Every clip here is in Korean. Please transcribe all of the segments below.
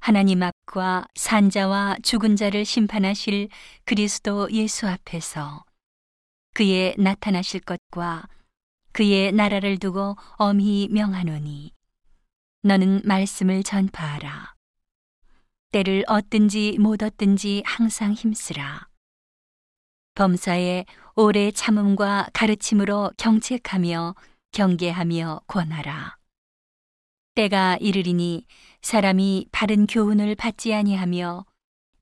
하나님 앞과 산자와 죽은 자를 심판하실 그리스도 예수 앞에서 그의 나타나실 것과 그의 나라를 두고 엄히 명하노니 너는 말씀을 전파하라. 때를 얻든지 못 얻든지 항상 힘쓰라. 범사에 오래 참음과 가르침으로 경책하며 경계하며 권하라. 때가 이르리니 사람이 바른 교훈을 받지 아니하며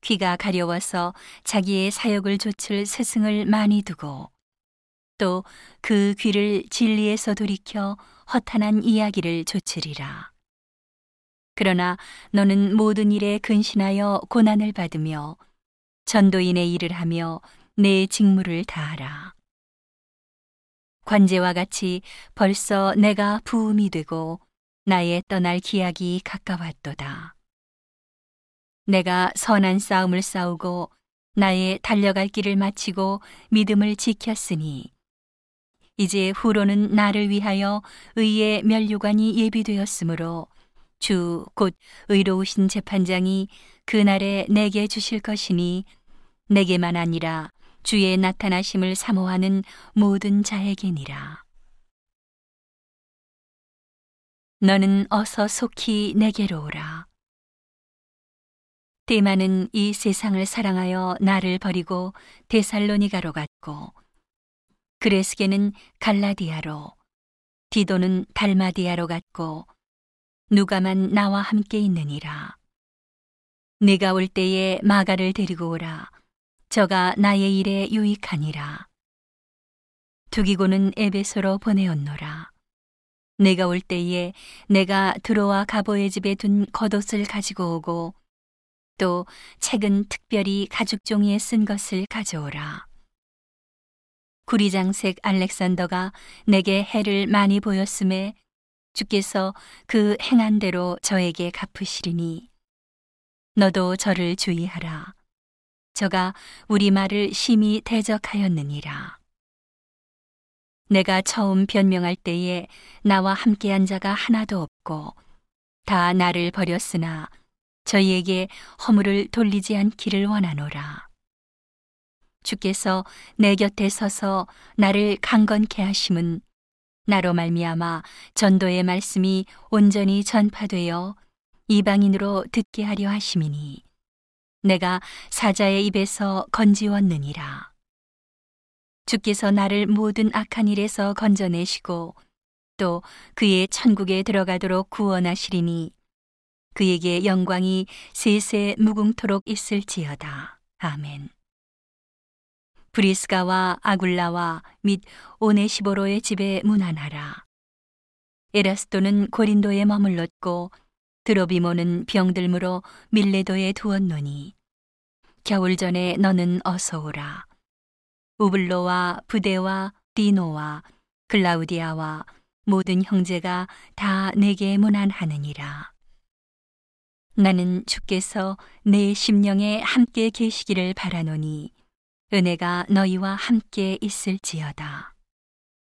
귀가 가려워서 자기의 사역을 조칠 스승을 많이 두고 또 그 귀를 진리에서 돌이켜 허탄한 이야기를 조치리라. 그러나 너는 모든 일에 근신하여 고난을 받으며 전도인의 일을 하며 내 직무를 다하라. 관제와 같이 벌써 내가 부음이 되고 나의 떠날 기약이 가까웠도다. 내가 선한 싸움을 싸우고 나의 달려갈 길을 마치고 믿음을 지켰으니 이제 후로는 나를 위하여 의의 면류관이 예비되었으므로 주 곧 의로우신 재판장이 그날에 내게 주실 것이니 내게만 아니라 주의 나타나심을 사모하는 모든 자에게니라. 너는 어서 속히 내게로 오라. 대만은 이 세상을 사랑하여 나를 버리고 데살로니가로 갔고, 그레스게는 갈라디아로, 디도는 달마디아로 갔고, 누가만 나와 함께 있느니라. 네가 올 때에 마가를 데리고 오라. 저가 나의 일에 유익하니라. 두기고는 에베소로 보내었노라. 내가 올 때에 내가 들어와 가보의 집에 둔 겉옷을 가지고 오고 또 책은 특별히 가죽 종이에 쓴 것을 가져오라. 구리장색 알렉산더가 내게 해를 많이 보였음에 주께서 그 행한 대로 저에게 갚으시리니 너도 저를 주의하라. 저가 우리 말을 심히 대적하였느니라. 내가 처음 변명할 때에 나와 함께한 자가 하나도 없고 다 나를 버렸으나 저희에게 허물을 돌리지 않기를 원하노라. 주께서 내 곁에 서서 나를 강건케 하심은 나로 말미암아 전도의 말씀이 온전히 전파되어 이방인으로 듣게 하려 하심이니 내가 사자의 입에서 건지웠느니라. 주께서 나를 모든 악한 일에서 건져내시고 또 그의 천국에 들어가도록 구원하시리니 그에게 영광이 세세 무궁토록 있을지어다. 아멘. 브리스가와 아굴라와 및 오네시보로의 집에 문안하라. 에라스도는 고린도에 머물렀고 드로비모는 병들므로 밀레도에 두었노니 겨울 전에 너는 어서 오라. 우블로와 부대와 디노와 클라우디아와 모든 형제가 다 내게 문안하느니라. 나는 주께서 내 심령에 함께 계시기를 바라노니 은혜가 너희와 함께 있을지어다.